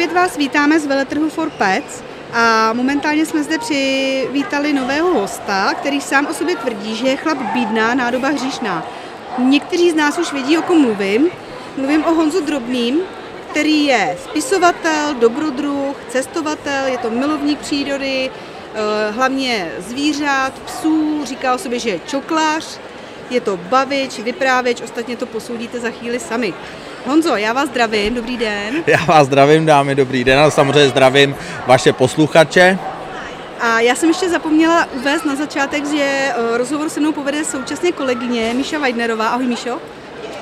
opět vás vítáme z veletrhu for Pets a momentálně jsme zde přivítali nového hosta, který sám o sobě tvrdí, že je chlap bídná, nádoba hříšná. Někteří z nás už vědí, o kom mluvím. Mluvím o Honzu Drobným, který je spisovatel, dobrodruh, cestovatel, je to milovník přírody, eh, hlavně zvířat, psů, říká o sobě, že je čoklař, je to bavič, vyprávěč, ostatně to posoudíte za chvíli sami. Honzo, já vás zdravím, dobrý den. Já vás zdravím, dámy, dobrý den a samozřejmě zdravím vaše posluchače. A já jsem ještě zapomněla uvést na začátek, že eh, rozhovor se mnou povede současně kolegyně Míša Weidnerová. Ahoj Míšo.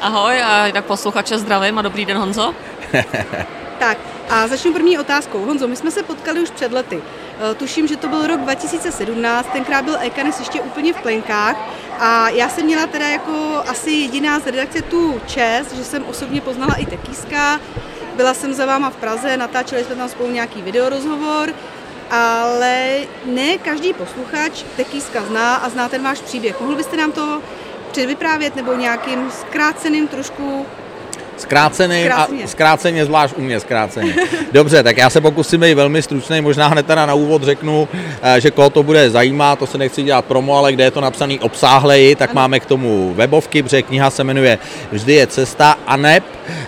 Ahoj, a tak posluchače zdravím a dobrý den Honzo. tak a začnu první otázkou. Honzo, my jsme se potkali už před lety. Eh, tuším, že to byl rok 2017, tenkrát byl Ekanes ještě úplně v plenkách a já jsem měla teda jako asi jediná z redakce tu čest, že jsem osobně poznala i Tekíska. Byla jsem za váma v Praze, natáčeli jsme tam spolu nějaký videorozhovor, ale ne každý posluchač Tekíska zná a zná ten váš příběh. Mohl byste nám to předvyprávět nebo nějakým zkráceným trošku Zkrácený a zkráceně, zvlášť u mě zkráceně. Dobře, tak já se pokusím být velmi stručný, možná hned teda na úvod řeknu, eh, že koho to bude zajímat, to se nechci dělat promo, ale kde je to napsaný obsáhleji, tak ano. máme k tomu webovky, protože kniha se jmenuje Vždy je cesta a neb,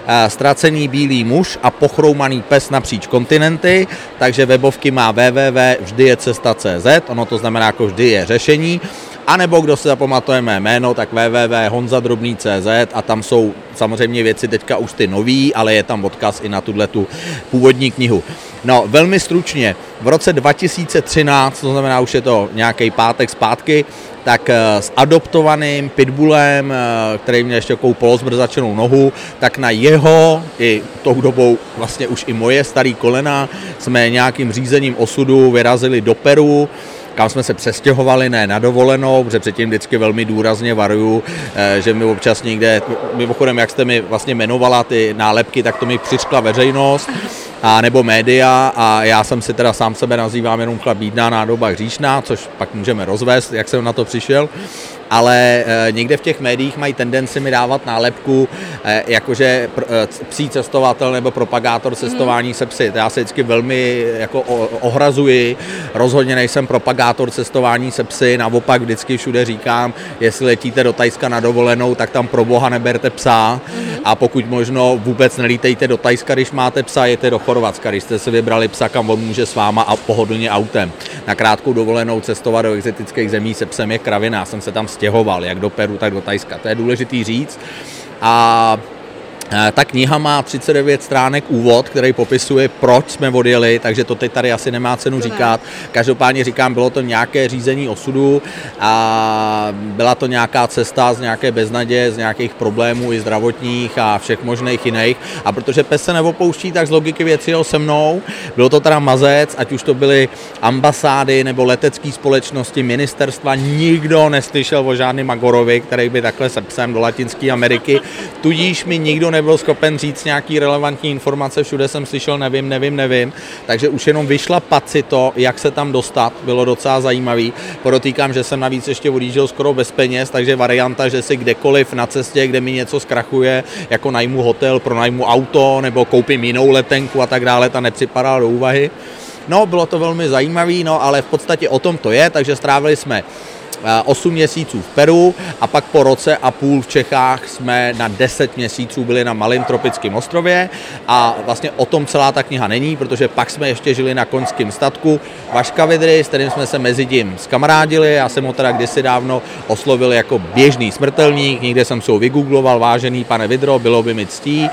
eh, ztracený bílý muž a pochroumaný pes napříč kontinenty, takže webovky má www.vždyjecesta.cz, ono to znamená jako vždy je řešení a nebo kdo si zapamatuje mé jméno, tak www.honzadrobný.cz a tam jsou samozřejmě věci teďka už ty nový, ale je tam odkaz i na tuhle tu původní knihu. No, velmi stručně, v roce 2013, to znamená už je to nějaký pátek zpátky, tak eh, s adoptovaným pitbullem, eh, který měl ještě takovou polozbrzačenou nohu, tak na jeho i tou dobou vlastně už i moje starý kolena jsme nějakým řízením osudu vyrazili do Peru, kam jsme se přestěhovali, ne na dovolenou, protože předtím vždycky velmi důrazně varuju, eh, že mi občas někde, mimochodem, jak jste mi vlastně jmenovala ty nálepky, tak to mi přiškla veřejnost, a nebo média a já jsem si teda sám sebe nazývám jenom chlapídná nádoba hříšná, což pak můžeme rozvést, jak jsem na to přišel ale eh, někde v těch médiích mají tendenci mi dávat nálepku, eh, jakože eh, psí cestovatel nebo propagátor cestování mm. se psy. Já se vždycky velmi jako ohrazuji, rozhodně nejsem propagátor cestování se psy, naopak vždycky všude říkám, jestli letíte do Tajska na dovolenou, tak tam pro boha neberte psa mm. A pokud možno vůbec nelítejte do Tajska, když máte psa, jete do Chorvatska, když jste si vybrali psa, kam on může s váma a pohodlně autem. Na krátkou dovolenou cestovat do exotických zemí se psem je kravina, já jsem se tam stěhoval, jak do Peru, tak do Tajska. To je důležitý říct. A ta kniha má 39 stránek úvod, který popisuje, proč jsme odjeli, takže to teď tady asi nemá cenu říkat. Každopádně říkám, bylo to nějaké řízení osudu a byla to nějaká cesta z nějaké beznadě, z nějakých problémů i zdravotních a všech možných jiných. A protože pes se neopouští, tak z logiky věci jel se mnou. Bylo to teda mazec, ať už to byly ambasády nebo letecké společnosti, ministerstva, nikdo neslyšel o žádným Magorovi, který by takhle se psem do Latinské Ameriky. Tudíž mi nikdo ne nebyl schopen říct nějaký relevantní informace, všude jsem slyšel nevím, nevím, nevím, takže už jenom vyšla paci to, jak se tam dostat, bylo docela zajímavý. Podotýkám, že jsem navíc ještě odjížděl skoro bez peněz, takže varianta, že si kdekoliv na cestě, kde mi něco zkrachuje, jako najmu hotel, pronajmu auto nebo koupím jinou letenku a tak dále, ta nepřipadala do úvahy. No, bylo to velmi zajímavé, no, ale v podstatě o tom to je, takže strávili jsme 8 měsíců v Peru a pak po roce a půl v Čechách jsme na 10 měsíců byli na malém tropickém ostrově. A vlastně o tom celá ta kniha není, protože pak jsme ještě žili na koňském statku. Vaška Vidry, s kterým jsme se mezi tím zkamarádili. Já jsem ho teda kdysi dávno oslovil jako běžný smrtelník, někde jsem se ho vygoogloval, vážený pane Vidro, bylo by mi ctí,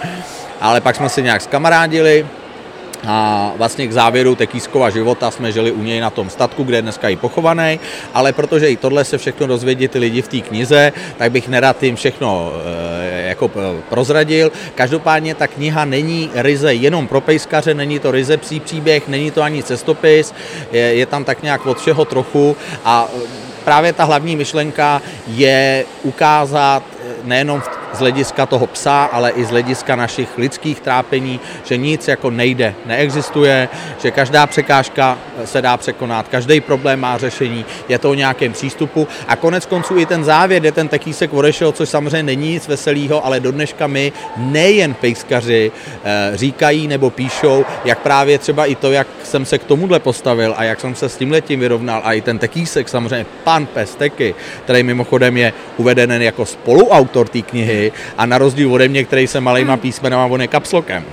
ale pak jsme se nějak zkamarádili, a vlastně k závěru Tekýskova života jsme žili u něj na tom statku, kde je dneska i pochovaný, ale protože i tohle se všechno dozvědí ty lidi v té knize, tak bych nerad jim všechno e, jako prozradil. Každopádně ta kniha není ryze jenom pro pejskaře, není to ryze psí příběh, není to ani cestopis, je, je tam tak nějak od všeho trochu a právě ta hlavní myšlenka je ukázat nejenom z hlediska toho psa, ale i z hlediska našich lidských trápení, že nic jako nejde, neexistuje, že každá překážka se dá překonat, každý problém má řešení, je to o nějakém přístupu. A konec konců i ten závěr, je ten tekýsek odešel, což samozřejmě není nic veselého, ale do dneška my nejen pejskaři eh, říkají nebo píšou, jak právě třeba i to, jak jsem se k tomuhle postavil a jak jsem se s tím letím vyrovnal. A i ten tekýsek, samozřejmě pan pes Teky, který mimochodem je uveden jako spoluautor té knihy a na rozdíl ode mě, který se malejma písmenama, on je kapslokem.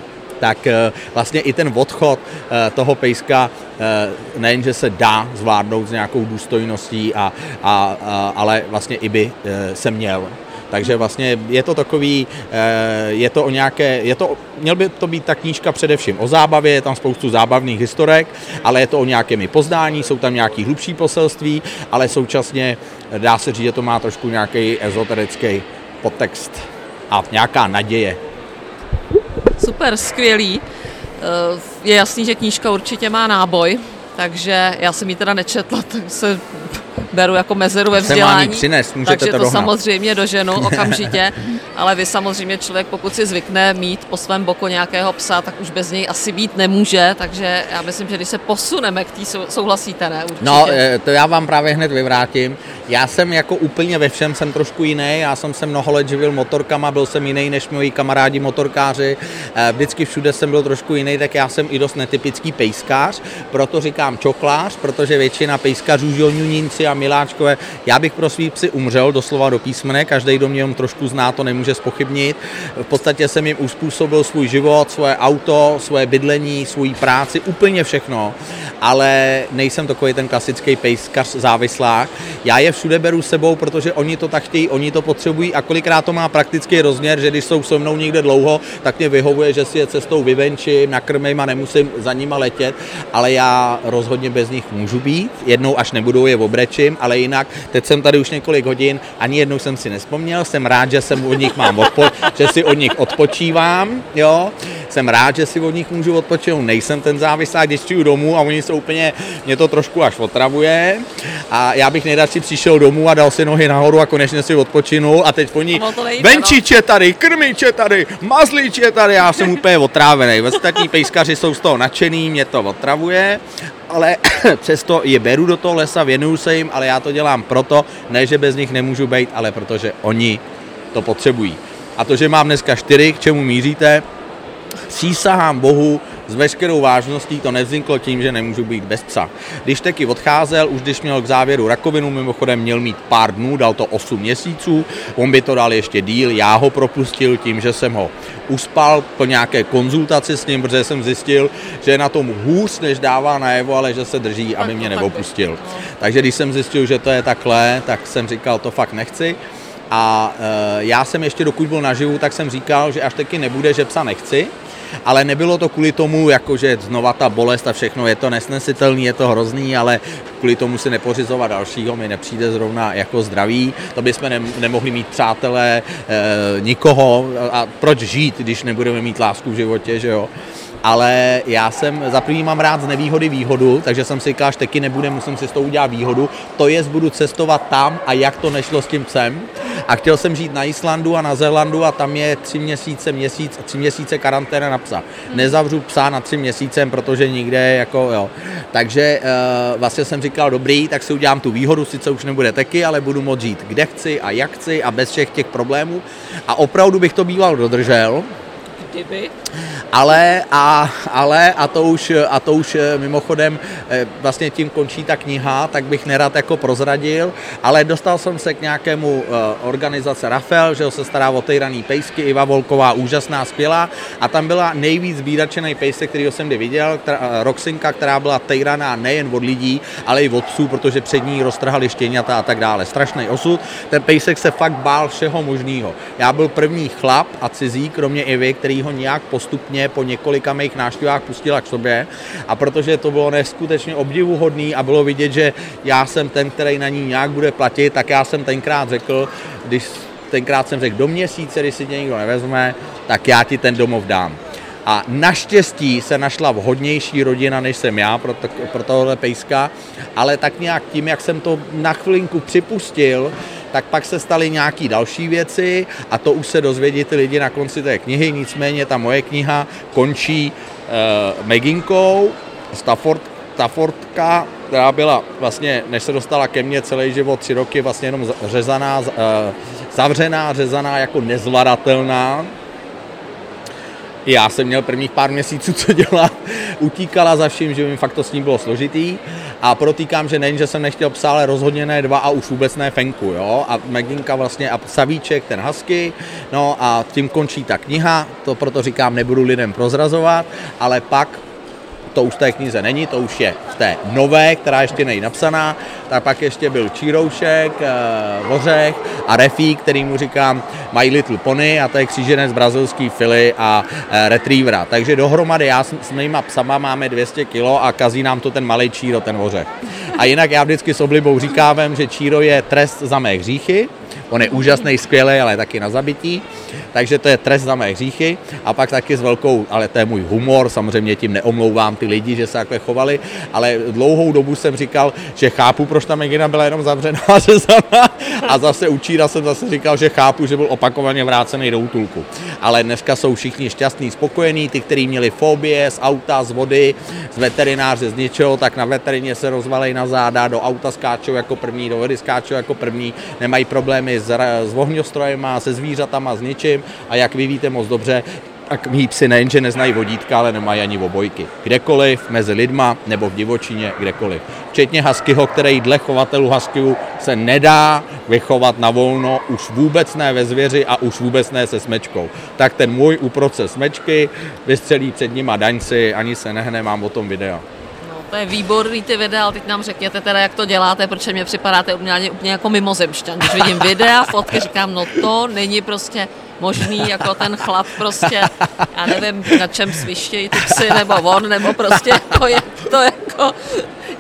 Tak eh, vlastně i ten odchod eh, toho pejska nejenže se dá zvládnout s nějakou důstojností, a, a, a, ale vlastně i by se měl. Takže vlastně je to takový, eh, je to o nějaké, je to, měl by to být ta knížka především o zábavě, je tam spoustu zábavných historek, ale je to o nějakém poznání, jsou tam nějaký hlubší poselství, ale současně dá se říct, že to má trošku nějaký ezoterický podtext a nějaká naděje. Super, skvělý. Eh, je jasný, že knížka určitě má náboj, takže já jsem ji teda nečetla, tak se beru jako mezeru ve vzdělání. Přines, takže to, to samozřejmě doženu okamžitě, ale vy samozřejmě člověk, pokud si zvykne mít po svém boku nějakého psa, tak už bez něj asi být nemůže, takže já myslím, že když se posuneme k té, souhlasíte, ne? Určitě. No, eh, to já vám právě hned vyvrátím. Já jsem jako úplně ve všem jsem trošku jiný, já jsem se mnoho let živil motorkama, byl jsem jiný než moji kamarádi motorkáři, eh, vždycky všude jsem byl trošku jiný, tak já jsem i dost netypický pejskář, proto říkám čoklář, protože většina pejskařů, žilňuníci a miláčkové, já bych pro svý psy umřel doslova do písmene, každý, kdo mě trošku zná, to nemůže spochybnit. V podstatě jsem jim uspůsobil svůj život, svoje auto, svoje bydlení, svou práci, úplně všechno, ale nejsem takový ten klasický pejskař závislák. Já je všude beru sebou, protože oni to tak chtějí, oni to potřebují a kolikrát to má praktický rozměr, že když jsou se mnou někde dlouho, tak mě vyhovuje, že si je cestou vyvenčím, nakrmím a nemusím za nima letět, ale já rozhodně bez nich můžu být. Jednou až nebudou je obrečím, ale jinak, teď jsem tady už několik hodin, ani jednou jsem si nespomněl, jsem rád, že jsem od nich mám odpo- že si od nich odpočívám, jo. Jsem rád, že si od nich můžu odpočinout, nejsem ten závislá, když přijdu domů a oni jsou úplně, mě to trošku až otravuje a já bych nejradši přišel domů a dal si nohy nahoru a konečně si odpočinul a teď oni, venčič je tady, krmič je tady, mazlič je tady, já jsem úplně otrávený. Ostatní pejskaři jsou z toho nadšený, mě to otravuje, ale přesto je beru do toho lesa, věnuju se jim, ale já to dělám proto, ne, že bez nich nemůžu být, ale protože oni to potřebují. A to, že mám dneska čtyři, k čemu míříte, přísahám Bohu, s veškerou vážností to nevzniklo tím, že nemůžu být bez psa. Když taky odcházel, už když měl k závěru rakovinu, mimochodem měl mít pár dnů, dal to 8 měsíců, on by to dal ještě díl, já ho propustil tím, že jsem ho uspal po nějaké konzultaci s ním, protože jsem zjistil, že je na tom hůř, než dává najevo, ale že se drží, aby mě neopustil. Takže když jsem zjistil, že to je takhle, tak jsem říkal, to fakt nechci. A e, já jsem ještě, dokud byl naživu, tak jsem říkal, že až taky nebude, že psa nechci, ale nebylo to kvůli tomu, jakože znova ta bolest a všechno, je to nesnesitelný, je to hrozný, ale kvůli tomu si nepořizovat dalšího mi nepřijde zrovna jako zdraví, to bychom ne, nemohli mít přátelé, e, nikoho. A proč žít, když nebudeme mít lásku v životě, že jo ale já jsem za první mám rád z nevýhody výhodu, takže jsem si říkal, že taky nebude, musím si s tou udělat výhodu, to je, budu cestovat tam a jak to nešlo s tím psem. A chtěl jsem žít na Islandu a na Zélandu a tam je tři měsíce, měsíc, tři měsíce karanténa na psa. Nezavřu psa na tři měsíce, protože nikde jako jo. Takže uh, vlastně jsem říkal, dobrý, tak si udělám tu výhodu, sice už nebude taky, ale budu moct žít kde chci a jak chci a bez všech těch problémů. A opravdu bych to býval dodržel, kdyby. Ale a, ale a to už, a to už eh, mimochodem eh, vlastně tím končí ta kniha, tak bych nerad jako prozradil, ale dostal jsem se k nějakému uh, organizace Rafael, že se stará o tejraný pejsky, Iva Volková, úžasná, skvělá a tam byla nejvíc zbíračený pejsek, který jsem kdy viděl, která, Roxinka, která byla tejraná nejen od lidí, ale i od psů, protože před ní roztrhali štěňata a tak dále. Strašný osud. Ten pejsek se fakt bál všeho možného. Já byl první chlap a cizí, kromě Ivy, který ho nějak postupně po několika mých návštěvách pustila k sobě a protože to bylo neskutečně obdivuhodný a bylo vidět, že já jsem ten, který na ní nějak bude platit, tak já jsem tenkrát řekl, když tenkrát jsem řekl do měsíce, když si tě nikdo nevezme, tak já ti ten domov dám. A naštěstí se našla vhodnější rodina, než jsem já pro, to, pro tohle pejska, ale tak nějak tím, jak jsem to na chvilinku připustil, tak pak se staly nějaký další věci a to už se dozvědí ty lidi na konci té knihy, nicméně ta moje kniha končí uh, Meginkou, Stafford, Staffordka, která byla vlastně, než se dostala ke mně celý život, tři roky vlastně jenom řezaná, uh, zavřená, řezaná jako nezvladatelná, já jsem měl prvních pár měsíců co dělat, utíkala za vším, že mi fakt to s ním bylo složitý a protýkám, že nejen, že jsem nechtěl psa, ale rozhodně ne dva a už vůbec ne fenku, jo, a Meginka vlastně a Savíček, ten husky, no a tím končí ta kniha, to proto říkám, nebudu lidem prozrazovat, ale pak to už v té knize není, to už je v té nové, která ještě není napsaná, tak pak ještě byl Číroušek, eh, Vořech a Refí, který mu říkám My Little Pony a to je kříženec brazilský fily a eh, retrievera. Takže dohromady já s, s mýma psama máme 200 kg a kazí nám to ten malý Číro, ten Vořech. A jinak já vždycky s oblibou říkávám, že Číro je trest za mé hříchy, On je úžasný, skvělý, ale taky na zabití. Takže to je trest za mé hříchy. A pak taky s velkou, ale to je můj humor, samozřejmě tím neomlouvám ty lidi, že se takhle chovali, ale dlouhou dobu jsem říkal, že chápu, proč ta Megina byla jenom zavřená a zase u Číra jsem zase říkal, že chápu, že byl opakovaně vrácený do útulku. Ale dneska jsou všichni šťastní, spokojení, ty, kteří měli fobie z auta, z vody, z veterináře, z něčeho, tak na veterině se rozvalej na záda, do auta skáčou jako první, do vody skáčou jako první, nemají problémy s, s ohňostrojema, se zvířatama, s něčím a jak vy víte moc dobře, tak mý psy nejenže neznají vodítka, ale nemají ani obojky. Kdekoliv, mezi lidma nebo v divočině, kdekoliv. Včetně huskyho, který dle chovatelů huskyů se nedá vychovat na volno, už vůbec ne ve zvěři a už vůbec ne se smečkou. Tak ten můj uproce smečky, vystřelí před nima daňci, ani se nehne, mám o tom video. To je výborný ty videa, ale teď nám řekněte teda, jak to děláte, protože mě připadáte úplně, úplně jako mimozemšťan. Když vidím videa, fotky, říkám, no to není prostě možný, jako ten chlap prostě, já nevím, na čem svištějí ty psy, nebo on, nebo prostě to je to jako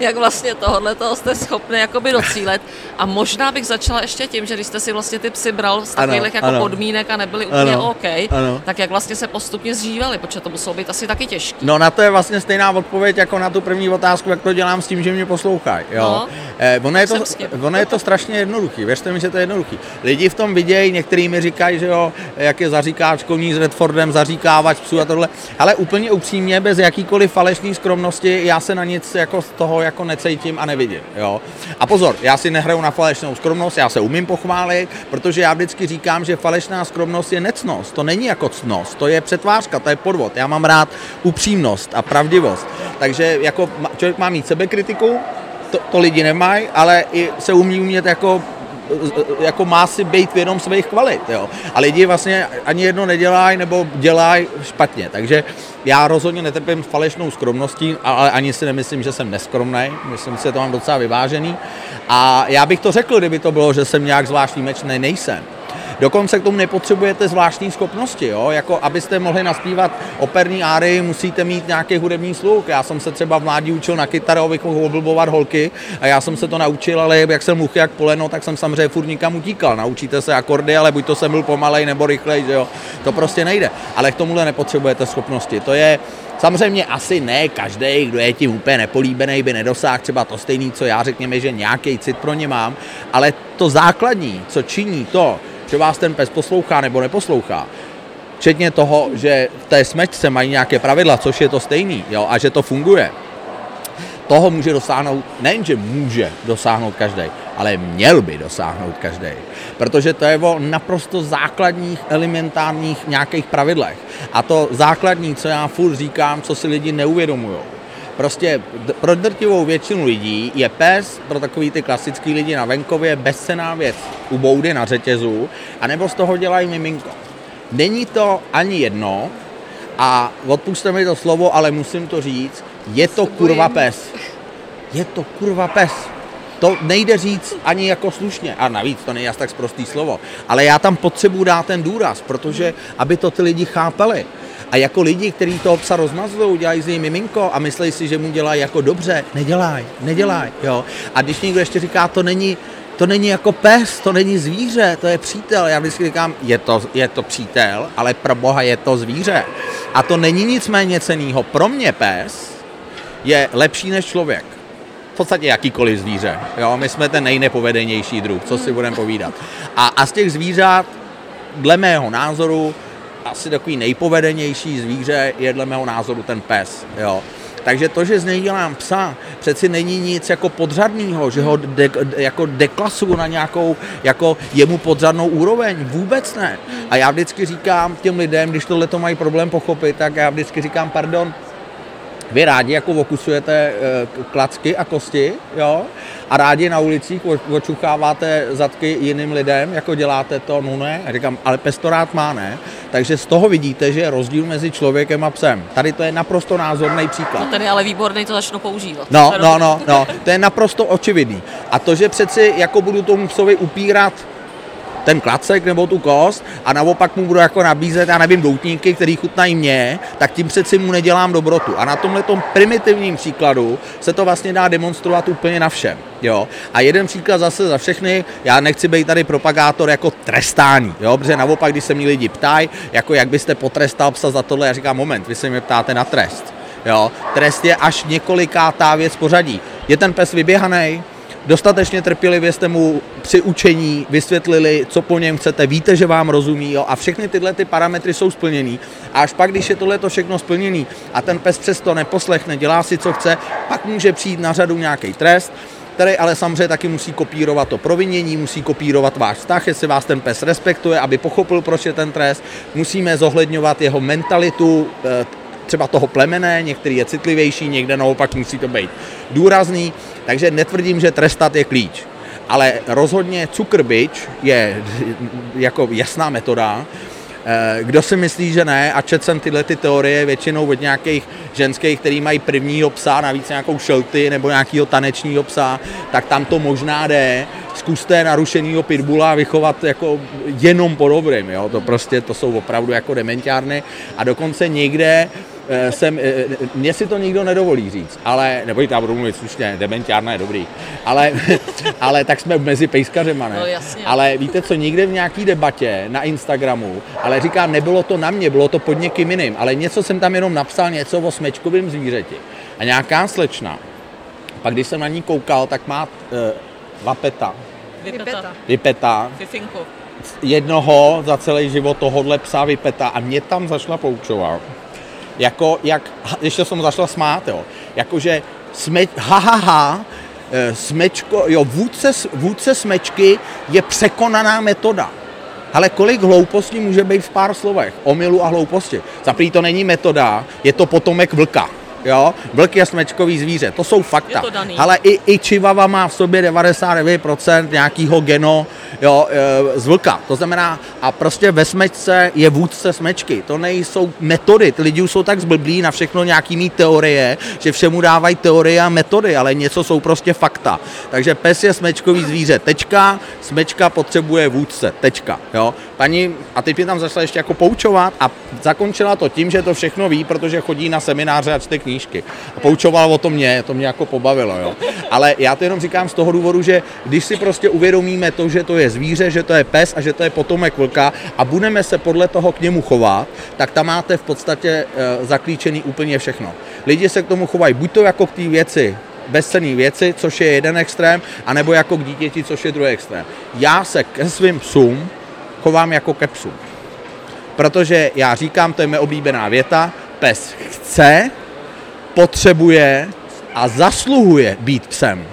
jak vlastně tohle toho jste schopni jakoby docílet. A možná bych začala ještě tím, že když jste si vlastně ty psy bral z takových jako ano. podmínek a nebyly úplně ano. OK, ano. tak jak vlastně se postupně zžívali, protože to muselo být asi taky těžké. No na to je vlastně stejná odpověď jako na tu první otázku, jak to dělám s tím, že mě poslouchají. Jo? No, eh, ono, je to, ono je to strašně jednoduchý, věřte mi, že to je jednoduchý. Lidi v tom vidějí, některý mi říkají, že jo, jak je zaříkáč koní s Redfordem, zaříkávač psů a tohle, ale úplně upřímně, bez jakýkoliv falešné skromnosti, já se na nic jako z toho jako necítím a nevidím. Jo? A pozor, já si nehraju na falešnou skromnost, já se umím pochválit, protože já vždycky říkám, že falešná skromnost je necnost. To není jako cnost, to je přetvářka, to je podvod. Já mám rád upřímnost a pravdivost. Takže jako člověk má mít sebekritiku, to, to lidi nemají, ale i se umí umět jako jako má si být vědom svých kvalit, jo. A lidi vlastně ani jedno nedělají nebo dělají špatně, takže já rozhodně netrpím falešnou skromností, ale ani si nemyslím, že jsem neskromný, myslím si, že to mám docela vyvážený. A já bych to řekl, kdyby to bylo, že jsem nějak zvláštní meč, ne, nejsem. Dokonce k tomu nepotřebujete zvláštní schopnosti, jo? jako abyste mohli naspívat operní áry, musíte mít nějaký hudební sluch. Já jsem se třeba v mládí učil na kytaru, abych mohl oblbovat holky a já jsem se to naučil, ale jak jsem muchy jak poleno, tak jsem samozřejmě furt nikam utíkal. Naučíte se akordy, ale buď to jsem byl pomalej nebo rychlej, že jo? To prostě nejde. Ale k tomuhle nepotřebujete schopnosti. To je, Samozřejmě asi ne každý, kdo je tím úplně nepolíbený, by nedosáhl třeba to stejný, co já, řekněme, že nějaký cit pro ně mám, ale to základní, co činí to, že vás ten pes poslouchá nebo neposlouchá, včetně toho, že v té smečce mají nějaké pravidla, což je to stejný, jo, a že to funguje, toho může dosáhnout, nejenže může dosáhnout každý, ale měl by dosáhnout každý. Protože to je o naprosto základních, elementárních nějakých pravidlech. A to základní, co já furt říkám, co si lidi neuvědomují, Prostě pro drtivou většinu lidí je pes, pro takový ty klasický lidi na venkově, bezcená věc u boudy na řetězu, anebo z toho dělají miminko. Není to ani jedno, a odpuste mi to slovo, ale musím to říct, je to kurva pes. Je to kurva pes. To nejde říct ani jako slušně. A navíc to není tak prostý slovo. Ale já tam potřebuji dát ten důraz, protože aby to ty lidi chápali. A jako lidi, kteří toho psa rozmazlují, dělají z něj miminko a myslí si, že mu dělají jako dobře, nedělají, nedělají, jo. A když někdo ještě říká, to není, to není jako pes, to není zvíře, to je přítel. Já vždycky říkám, je to, je to přítel, ale pro boha je to zvíře. A to není nic méně cenýho. Pro mě pes je lepší než člověk. V podstatě jakýkoliv zvíře. Jo? My jsme ten nejnepovedenější druh, co si budeme povídat. A, a z těch zvířat, dle mého názoru, asi takový nejpovedenější zvíře je dle mého názoru ten pes. Jo? Takže to, že z něj dělám psa, přeci není nic jako podřadného, že ho de, jako deklasuju na nějakou jako jemu podřadnou úroveň. Vůbec ne. A já vždycky říkám těm lidem, když tohle to mají problém pochopit, tak já vždycky říkám, pardon, vy rádi jako okusujete eh, klacky a kosti, jo? A rádi na ulicích očucháváte zadky jiným lidem, jako děláte to, no ne. A říkám, ale pes to rád má, ne? Takže z toho vidíte, že je rozdíl mezi člověkem a psem. Tady to je naprosto názorný příklad. No ten je ale výborný, to začnu používat. No, no, no, no, to je naprosto očividný. A to, že přeci jako budu tomu psovi upírat ten klacek nebo tu kost a naopak mu budu jako nabízet, já nevím, doutníky, který chutnají mě, tak tím přeci mu nedělám dobrotu. A na tomhle tom primitivním příkladu se to vlastně dá demonstrovat úplně na všem. Jo? A jeden příklad zase za všechny, já nechci být tady propagátor jako trestání, jo? protože naopak, když se mi lidi ptají, jako jak byste potrestal psa za tohle, já říkám, moment, vy se mě ptáte na trest. Jo? Trest je až několikátá věc pořadí. Je ten pes vyběhaný, dostatečně trpělivě jste mu při učení vysvětlili, co po něm chcete, víte, že vám rozumí jo, a všechny tyhle ty parametry jsou splněný. A až pak, když je tohle všechno splněný a ten pes přesto neposlechne, dělá si, co chce, pak může přijít na řadu nějaký trest, který ale samozřejmě taky musí kopírovat to provinění, musí kopírovat váš vztah, jestli vás ten pes respektuje, aby pochopil, proč je ten trest. Musíme zohledňovat jeho mentalitu, eh, třeba toho plemene, některý je citlivější, někde naopak musí to být důrazný, takže netvrdím, že trestat je klíč. Ale rozhodně cukrbič je jako jasná metoda, eh, kdo si myslí, že ne, a čet jsem tyhle ty teorie většinou od nějakých ženských, který mají prvního psa, navíc nějakou šelty nebo nějakého tanečního psa, tak tam to možná jde. Zkuste narušenýho pitbula vychovat jako jenom po dobrým, jo? to prostě, to jsou opravdu jako dementiárny a dokonce někde jsem, eh, mně si to nikdo nedovolí říct, ale, nebo já budu mluvit slušně, dementiárna je dobrý, ale, ale tak jsme mezi pejskařema, ne? No, jasně. Ale víte co, někde v nějaký debatě na Instagramu, ale říkám, nebylo to na mě, bylo to pod někým jiným, ale něco jsem tam jenom napsal, něco o smečkovém zvířeti. A nějaká slečna, pak když jsem na ní koukal, tak má uh, vapeta. Vypeta. Vypeta. Fifinku. Jednoho za celý život tohohle psa vypeta a mě tam začala poučovat jako jak, ještě jsem zašla smát, jo, jakože sme, ha, ha, ha, e, smečko, jo, vůdce, vůdce smečky je překonaná metoda. Ale kolik hloupostí může být v pár slovech? Omylu a hlouposti. Zaprý to není metoda, je to potomek vlka. Jo? Vlk je smečkový zvíře, to jsou fakta. Je to daný. Ale i, i čivava má v sobě 99% nějakého geno jo, e, z vlka. To znamená, a prostě ve smečce je vůdce smečky. To nejsou metody. Ty lidi už jsou tak zblblí na všechno nějaký mít teorie, že všemu dávají teorie a metody, ale něco jsou prostě fakta. Takže pes je smečkový zvíře. Tečka, smečka potřebuje vůdce. Tečka. Jo? Paní, a teď mě tam začala ještě jako poučovat a zakončila to tím, že to všechno ví, protože chodí na semináře a čte knížky. A poučoval o to mě, to mě jako pobavilo. Jo? Ale já to jenom říkám z toho důvodu, že když si prostě uvědomíme to, že to je zvíře, že to je pes a že to je potomek vlka a budeme se podle toho k němu chovat, tak tam máte v podstatě e, zaklíčený úplně všechno. Lidi se k tomu chovají buď to jako k té věci, bezcenné věci, což je jeden extrém, anebo jako k dítěti, což je druhý extrém. Já se ke svým psům chovám jako ke psům. Protože já říkám, to je moje oblíbená věta, pes chce, potřebuje a zasluhuje být psem.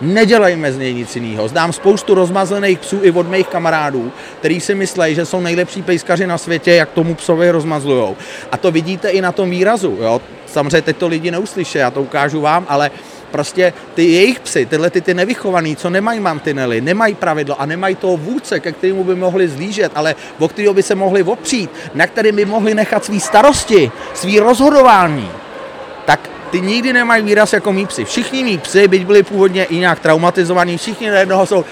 Nedělejme z něj nic jiného. Znám spoustu rozmazlených psů i od mých kamarádů, který si myslí, že jsou nejlepší pejskaři na světě, jak tomu psovi rozmazlujou. A to vidíte i na tom výrazu. Jo? Samozřejmě teď to lidi neuslyší, já to ukážu vám, ale prostě ty jejich psy, tyhle ty, ty nevychovaný, co nemají mantinely, nemají pravidlo a nemají toho vůdce, ke kterému by mohli zlížet, ale o kterého by se mohli opřít, na kterým by mohli nechat svý starosti, svý rozhodování, tak ty nikdy nemají výraz jako mý psy. Všichni mý psy, byť byli původně i nějak traumatizovaní, všichni na jednoho jsou,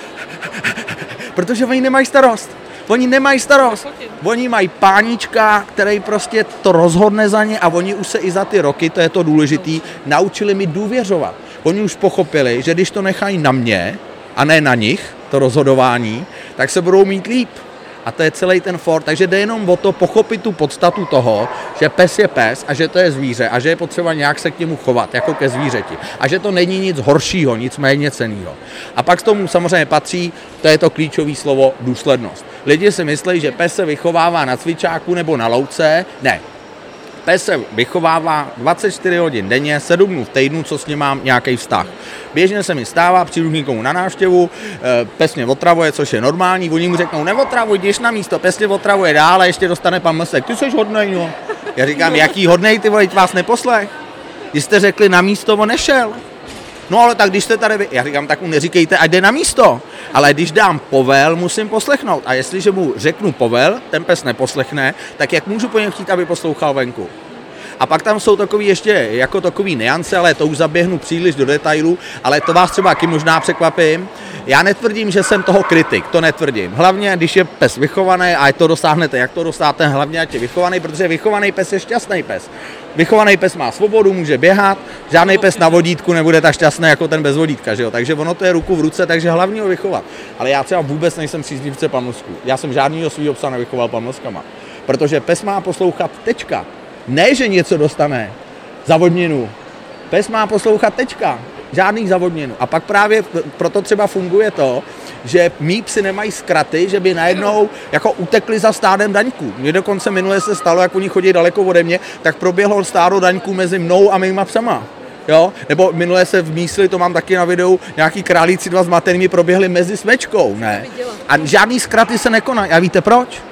protože oni nemají starost. Oni nemají starost. Oni mají pánička, který prostě to rozhodne za ně a oni už se i za ty roky, to je to důležitý, naučili mi důvěřovat. Oni už pochopili, že když to nechají na mě a ne na nich, to rozhodování, tak se budou mít líp. A to je celý ten for. Takže jde jenom o to pochopit tu podstatu toho, že pes je pes a že to je zvíře a že je potřeba nějak se k němu chovat, jako ke zvířeti. A že to není nic horšího, nic méně ceného. A pak k tomu samozřejmě patří, to je to klíčové slovo, důslednost. Lidi si myslí, že pes se vychovává na cvičáku nebo na louce. Ne, Pes se vychovává 24 hodin denně, 7 dnů v týdnu, co s ním mám nějaký vztah. Běžně se mi stává, přijdu někomu na návštěvu, eh, pes mě otravuje, což je normální, oni mu řeknou, neotravuj, jdeš na místo, pes mě otravuje dále, ještě dostane pan Mlsek, ty jsi hodnej, no. Já říkám, jaký hodnej, ty vole, vás neposlech? Když jste řekli na místo, on nešel. No ale tak když jste tady, já říkám, tak mu neříkejte, ať jde na místo. Ale když dám povel, musím poslechnout. A jestliže mu řeknu povel, ten pes neposlechne, tak jak můžu po něm chtít, aby poslouchal venku? A pak tam jsou takový ještě jako takový niance, ale to už zaběhnu příliš do detailů, ale to vás třeba taky možná překvapím. Já netvrdím, že jsem toho kritik, to netvrdím. Hlavně, když je pes vychovaný a to dosáhnete, jak to dosáhnete, hlavně ať je vychovaný, protože vychovaný pes je šťastný pes. Vychovaný pes má svobodu, může běhat, žádný pes na vodítku nebude tak šťastný jako ten bez vodítka, že jo? takže ono to je ruku v ruce, takže hlavně ho vychovat. Ale já třeba vůbec nejsem příznivce pamlsku. Já jsem žádnýho svého psa nevychoval pamlskama. Protože pes má poslouchat tečka. Ne, že něco dostane za odměnu. Pes má poslouchat tečka. Žádný zavodněnu. A pak právě proto třeba funguje to, že mý psy nemají zkraty, že by najednou jako utekli za stádem daňků. Mně dokonce minule se stalo, jak oni chodí daleko ode mě, tak proběhlo stádo daňků mezi mnou a mýma psama. Jo? Nebo minule se v mísli, to mám taky na videu, nějaký králíci dva s matermi proběhli mezi smečkou, ne? A žádný zkraty se nekonají. A víte proč?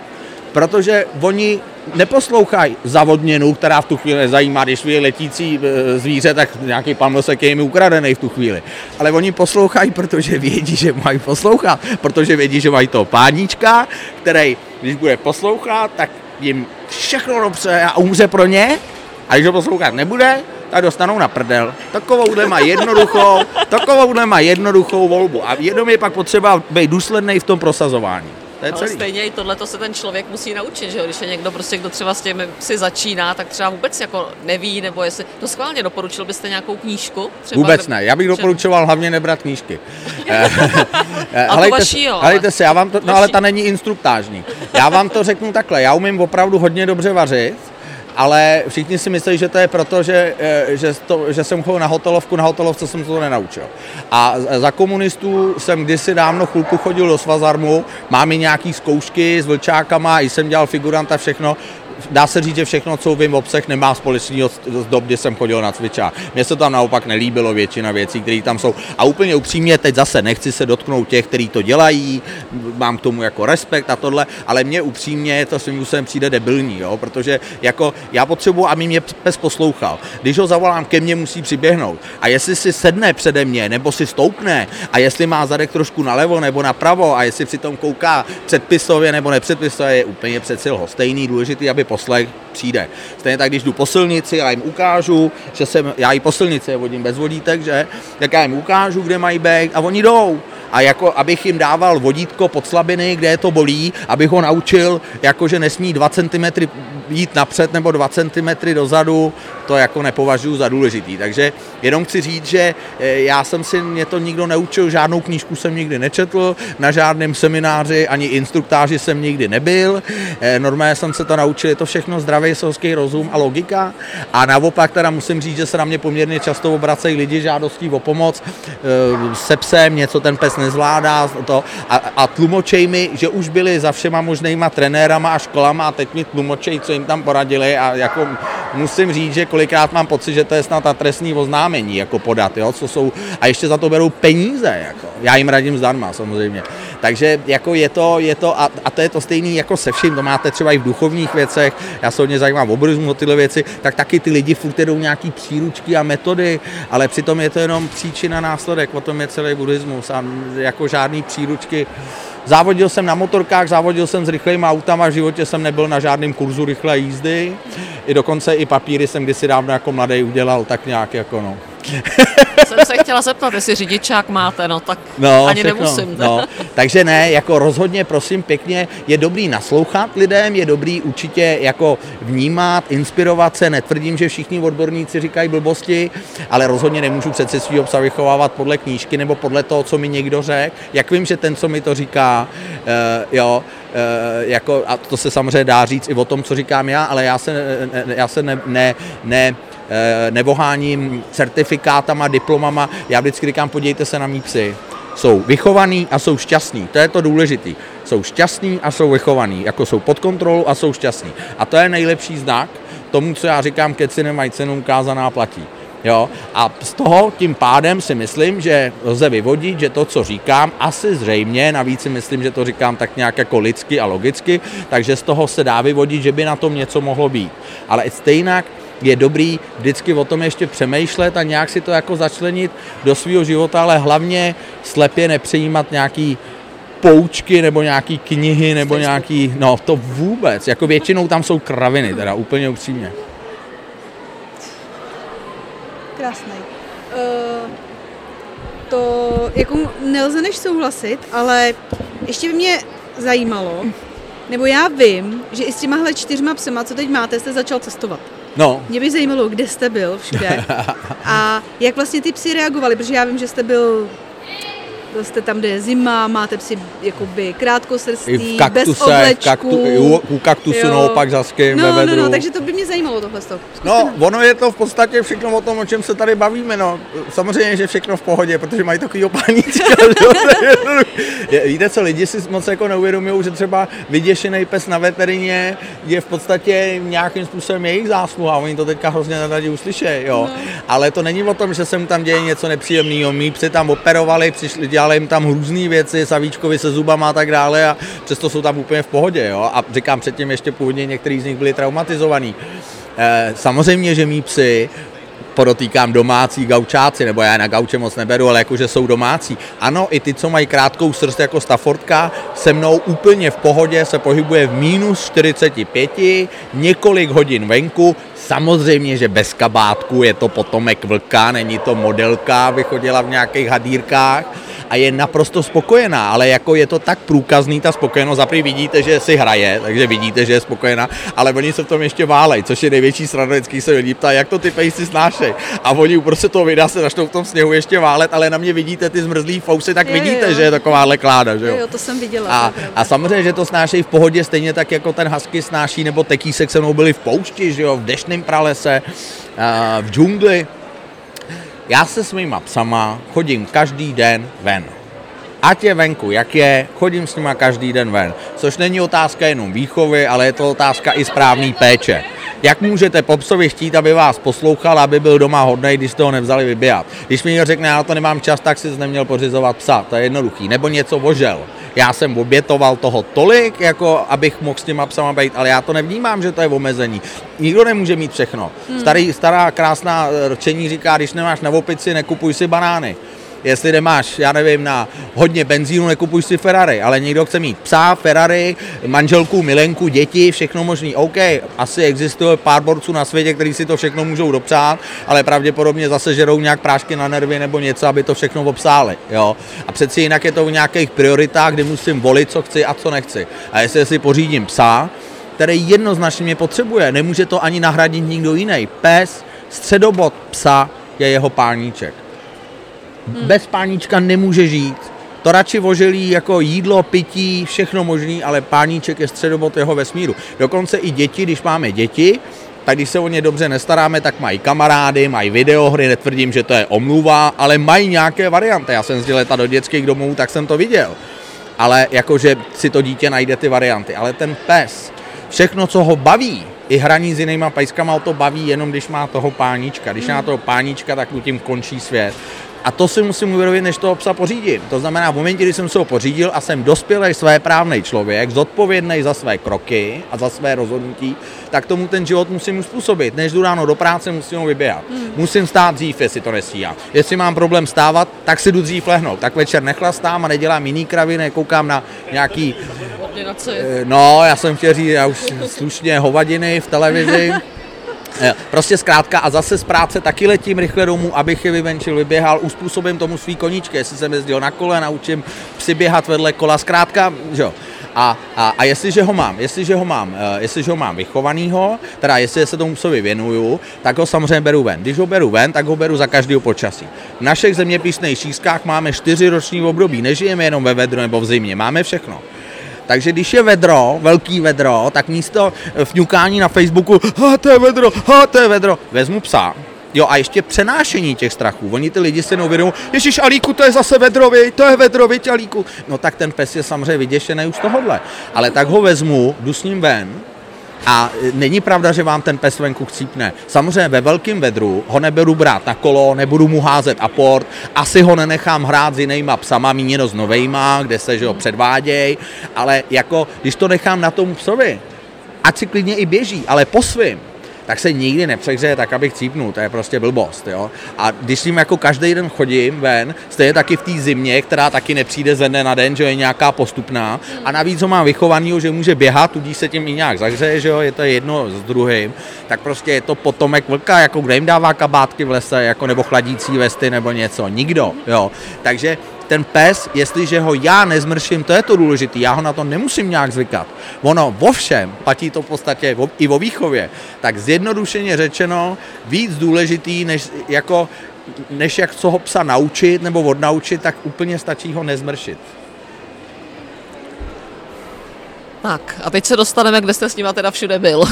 Protože oni neposlouchají zavodněnu, která v tu chvíli nezajímá, když je letící e, zvíře, tak nějaký pamlsek je jim ukradený v tu chvíli. Ale oni poslouchají, protože vědí, že mají poslouchat, protože vědí, že mají toho páníčka, který, když bude poslouchat, tak jim všechno dobře a umře pro ně, a když ho poslouchat nebude, tak dostanou na prdel. Takovouhle má jednoduchou, takovouhle má jednoduchou volbu. A jenom je pak potřeba být důsledný v tom prosazování. To je Ale celý. stejně i tohle se ten člověk musí naučit, že jo? Když je někdo prostě, kdo třeba s těmi si začíná, tak třeba vůbec jako neví, nebo jestli to schválně doporučil byste nějakou knížku? Třeba vůbec ne, já bych doporučoval hlavně nebrat knížky. ale to vaší, jo. Ale... se, já vám to, no ale ta není instruktážní. Já vám to řeknu takhle, já umím opravdu hodně dobře vařit, ale všichni si myslí, že to je proto, že, eh, že, to, že jsem chodil na hotelovku, na hotelovce jsem to nenaučil. A za komunistů jsem kdysi dávno chvilku chodil do Svazarmu, mám i nějaký zkoušky s vlčákama, i jsem dělal figuranta, všechno, dá se říct, že všechno, co vím o psech, nemá společného z dob, kdy jsem chodil na cvičák. Mně se tam naopak nelíbilo většina věcí, které tam jsou. A úplně upřímně, teď zase nechci se dotknout těch, kteří to dělají, mám k tomu jako respekt a tohle, ale mně upřímně to svým způsobem přijde debilní, jo? protože jako já potřebuji, aby mě pes poslouchal. Když ho zavolám, ke mně musí přiběhnout. A jestli si sedne přede mě, nebo si stoupne, a jestli má zadek trošku nalevo nebo napravo, a jestli přitom kouká předpisově nebo nepředpisově, je úplně přeci stejný, důležitý, aby poslech přijde. Stejně tak, když jdu po silnici a jim ukážu, že jsem, já i po silnici vodím bez vodítek, že, tak já jim ukážu, kde mají být a oni jdou a jako abych jim dával vodítko pod slabiny, kde je to bolí, abych ho naučil, jako že nesmí 2 cm jít napřed nebo 2 cm dozadu, to jako nepovažuji za důležitý. Takže jenom chci říct, že eh, já jsem si mě to nikdo neučil, žádnou knížku jsem nikdy nečetl, na žádném semináři ani instruktáři jsem nikdy nebyl, eh, normálně jsem se to naučil, je to všechno zdravý selský rozum a logika a naopak teda musím říct, že se na mě poměrně často obracejí lidi žádostí o pomoc eh, se psem, něco ten pes nezvládá to a, a tlumočej mi, že už byli za všema možnýma trenérama a školama a teď mi tlumočej, co jim tam poradili a jako musím říct, že kolikrát mám pocit, že to je snad ta trestní oznámení jako podat, jo, co jsou, a ještě za to berou peníze, jako. já jim radím zdarma samozřejmě. Takže jako je to, je to a, a to je to stejný jako se vším, to máte třeba i v duchovních věcech, já se hodně zajímám o buddhismu, o tyhle věci, tak taky ty lidi furt jdou nějaký příručky a metody, ale přitom je to jenom příčina následek, o tom je celý buddhismus a jako žádný příručky. Závodil jsem na motorkách, závodil jsem s rychlými autama, v životě jsem nebyl na žádném kurzu rychlé jízdy. I dokonce i papíry jsem kdysi dávno jako mladý udělal, tak nějak jako no. Jsem se chtěla zeptat, jestli řidičák máte, no tak no, ani všechno, nemusím. No. Takže ne, jako rozhodně, prosím pěkně, je dobrý naslouchat lidem, je dobrý určitě jako vnímat, inspirovat se, netvrdím, že všichni odborníci říkají blbosti, ale rozhodně nemůžu přece svýho psa vychovávat podle knížky nebo podle toho, co mi někdo řekl. Jak vím, že ten, co mi to říká, uh, jo, jako, a to se samozřejmě dá říct i o tom, co říkám já, ale já se, já se ne, ne, ne nevoháním certifikátama, diplomama, já vždycky říkám, podívejte se na mý psy jsou vychovaný a jsou šťastní. To je to důležité. Jsou šťastní a jsou vychovaní, jako jsou pod kontrolou a jsou šťastní. A to je nejlepší znak tomu, co já říkám, keci nemají cenu, kázaná platí. Jo? A z toho tím pádem si myslím, že lze vyvodit, že to, co říkám, asi zřejmě, navíc si myslím, že to říkám tak nějak jako lidsky a logicky, takže z toho se dá vyvodit, že by na tom něco mohlo být. Ale stejně je dobrý vždycky o tom ještě přemýšlet a nějak si to jako začlenit do svého života, ale hlavně slepě nepřijímat nějaký poučky nebo nějaký knihy nebo nějaký, no to vůbec, jako většinou tam jsou kraviny, teda úplně upřímně. Krásný. Uh, to jako nelze než souhlasit, ale ještě by mě zajímalo, nebo já vím, že i s těmahle čtyřma psema, co teď máte, jste začal cestovat. No. Mě by zajímalo, kde jste byl všude a jak vlastně ty psy reagovali, protože já vím, že jste byl jste tam, kde je zima, máte psi jakoby krátkosrstý, kaktuse, bez oblečku. Kaktu, u, u kaktusu jo. naopak zaským no, ve vedru. No, no, takže to by mě zajímalo tohle. No, ono je to v podstatě všechno o tom, o čem se tady bavíme. No. Samozřejmě, že všechno v pohodě, protože mají takový opáníčka. Víte co, lidi si moc jako neuvědomují, že třeba vyděšený pes na veterině je v podstatě nějakým způsobem jejich zásluha. Oni to teďka hrozně neradi uslyší, jo. No. Ale to není o tom, že se mu tam děje něco nepříjemného. Mí psi tam operovali, přišli, dělali jim tam různé věci, Savíčkovi se zubama a tak dále a přesto jsou tam úplně v pohodě. Jo? A říkám předtím ještě původně některý z nich byli traumatizovaní. E, samozřejmě, že mý psy podotýkám domácí gaučáci, nebo já na gauče moc neberu, ale jakože jsou domácí. Ano, i ty, co mají krátkou srst jako Staffordka, se mnou úplně v pohodě se pohybuje v minus 45, několik hodin venku, Samozřejmě, že bez kabátku je to potomek vlka, není to modelka, aby chodila v nějakých hadírkách, a je naprosto spokojená, ale jako je to tak průkazný ta spokojenost, za vidíte, že si hraje, takže vidíte, že je spokojená, ale oni se v tom ještě válej, což je největší sradovecký, se lidi ptá, jak to ty pejsci snášej. A oni uprostřed toho videa se začnou v tom sněhu ještě válet, ale na mě vidíte ty zmrzlý fousy, tak je, vidíte, je, že je taková kláda, že jo? jo to jsem viděla. A, a samozřejmě, že to snášejí v pohodě, stejně tak jako ten husky snáší, nebo tekýsek se mnou byli v poušti, že jo, v dešném pralese, v džungli, já se s mýma psama chodím každý den ven. Ať je venku, jak je, chodím s nima každý den ven. Což není otázka jenom výchovy, ale je to otázka i správné péče. Jak můžete po psovi chtít, aby vás poslouchal, aby byl doma hodnej, když jste ho nevzali vybíjat? Když mi někdo řekne, já to nemám čas, tak si neměl pořizovat psa, to je jednoduchý. Nebo něco vožel. Já jsem obětoval toho tolik, jako abych mohl s těma psama být, ale já to nevnímám, že to je omezení. Nikdo nemůže mít všechno. Hmm. Starý, stará krásná rčení říká, když nemáš na opici, nekupuj si banány jestli nemáš, já nevím, na hodně benzínu, nekupuj si Ferrari, ale někdo chce mít psa, Ferrari, manželku, milenku, děti, všechno možný. OK, asi existuje pár borců na světě, kteří si to všechno můžou dopřát, ale pravděpodobně zase žerou nějak prášky na nervy nebo něco, aby to všechno obsáli. Jo? A přeci jinak je to v nějakých prioritách, kdy musím volit, co chci a co nechci. A jestli si pořídím psa, který jednoznačně mě potřebuje, nemůže to ani nahradit nikdo jiný. Pes, středobod psa je jeho páníček. Hmm. Bez páníčka nemůže žít. To radši voželí jako jídlo, pití, všechno možný, ale páníček je středobod jeho vesmíru. Dokonce i děti, když máme děti, tak když se o ně dobře nestaráme, tak mají kamarády, mají videohry, netvrdím, že to je omluva, ale mají nějaké varianty. Já jsem z leta do dětských domů, tak jsem to viděl. Ale jakože si to dítě najde ty varianty. Ale ten pes, všechno, co ho baví, i hraní s jinýma pajskama o to baví jenom, když má toho páníčka. Když má toho páníčka, tak mu tím končí svět. A to si musím uvědomit, než toho psa pořídím. To znamená, v momentě, kdy jsem se ho pořídil a jsem dospělý své právný člověk, zodpovědný za své kroky a za své rozhodnutí, tak tomu ten život musím uspůsobit. Než jdu ráno do práce, musím ho vyběhat. Hmm. Musím stát dřív, jestli to nestíhám. Jestli mám problém stávat, tak si jdu dřív lehnout. Tak večer nechlastám a nedělám jiný kraviny, koukám na nějaký... Eh, no, já jsem chtěl říct, já už slušně hovadiny v televizi. Prostě zkrátka a zase z práce taky letím rychle domů, abych je vyvenčil, vyběhal, uspůsobím tomu svý koníčky, jestli jsem jezdil na kole, naučím si běhat vedle kola, zkrátka, jo. A, a, a jestliže ho mám, jestliže ho mám, uh, jestliže ho mám vychovanýho, teda jestli se tomu psovi věnuju, tak ho samozřejmě beru ven. Když ho beru ven, tak ho beru za každého počasí. V našich zeměpisných šířkách máme čtyři roční období, nežijeme jenom ve vedru nebo v zimě, máme všechno. Takže když je vedro, velký vedro, tak místo fňukání na Facebooku, ha, to je vedro, ha, to je vedro, vezmu psa, Jo, a ještě přenášení těch strachů. Oni ty lidi si neuvědomují, Ježíš Alíku, to je zase vedrovi, to je vedrovi, Alíku. No tak ten pes je samozřejmě vyděšený už tohohle. Ale tak ho vezmu, jdu s ním ven, a není pravda, že vám ten pes venku chcípne. Samozřejmě ve velkém vedru ho neberu brát na kolo, nebudu mu házet aport, asi ho nenechám hrát s jinýma psama, míněno s novejma, kde se že ho předváděj, ale jako, když to nechám na tom psovi, ať si klidně i běží, ale po svým, tak se nikdy nepřehřeje tak, abych cípnul, to je prostě blbost, jo. A když s ním jako každý den chodím ven, stejně taky v té zimě, která taky nepřijde ze dne na den, že je nějaká postupná, a navíc ho mám vychovaný, že může běhat, tudíž se tím i nějak zahřeje, že jo, je to jedno s druhým, tak prostě je to potomek vlka, jako kde jim dává kabátky v lese, jako nebo chladící vesty nebo něco, nikdo, jo. Takže ten pes, jestliže ho já nezmrším, to je to důležité, já ho na to nemusím nějak zvykat. Ono vo všem, platí to v podstatě i o výchově, tak zjednodušeně řečeno víc důležitý, než, jako, než jak co ho psa naučit nebo odnaučit, tak úplně stačí ho nezmršit. Tak a teď se dostaneme, kde jste s nima teda všude byl.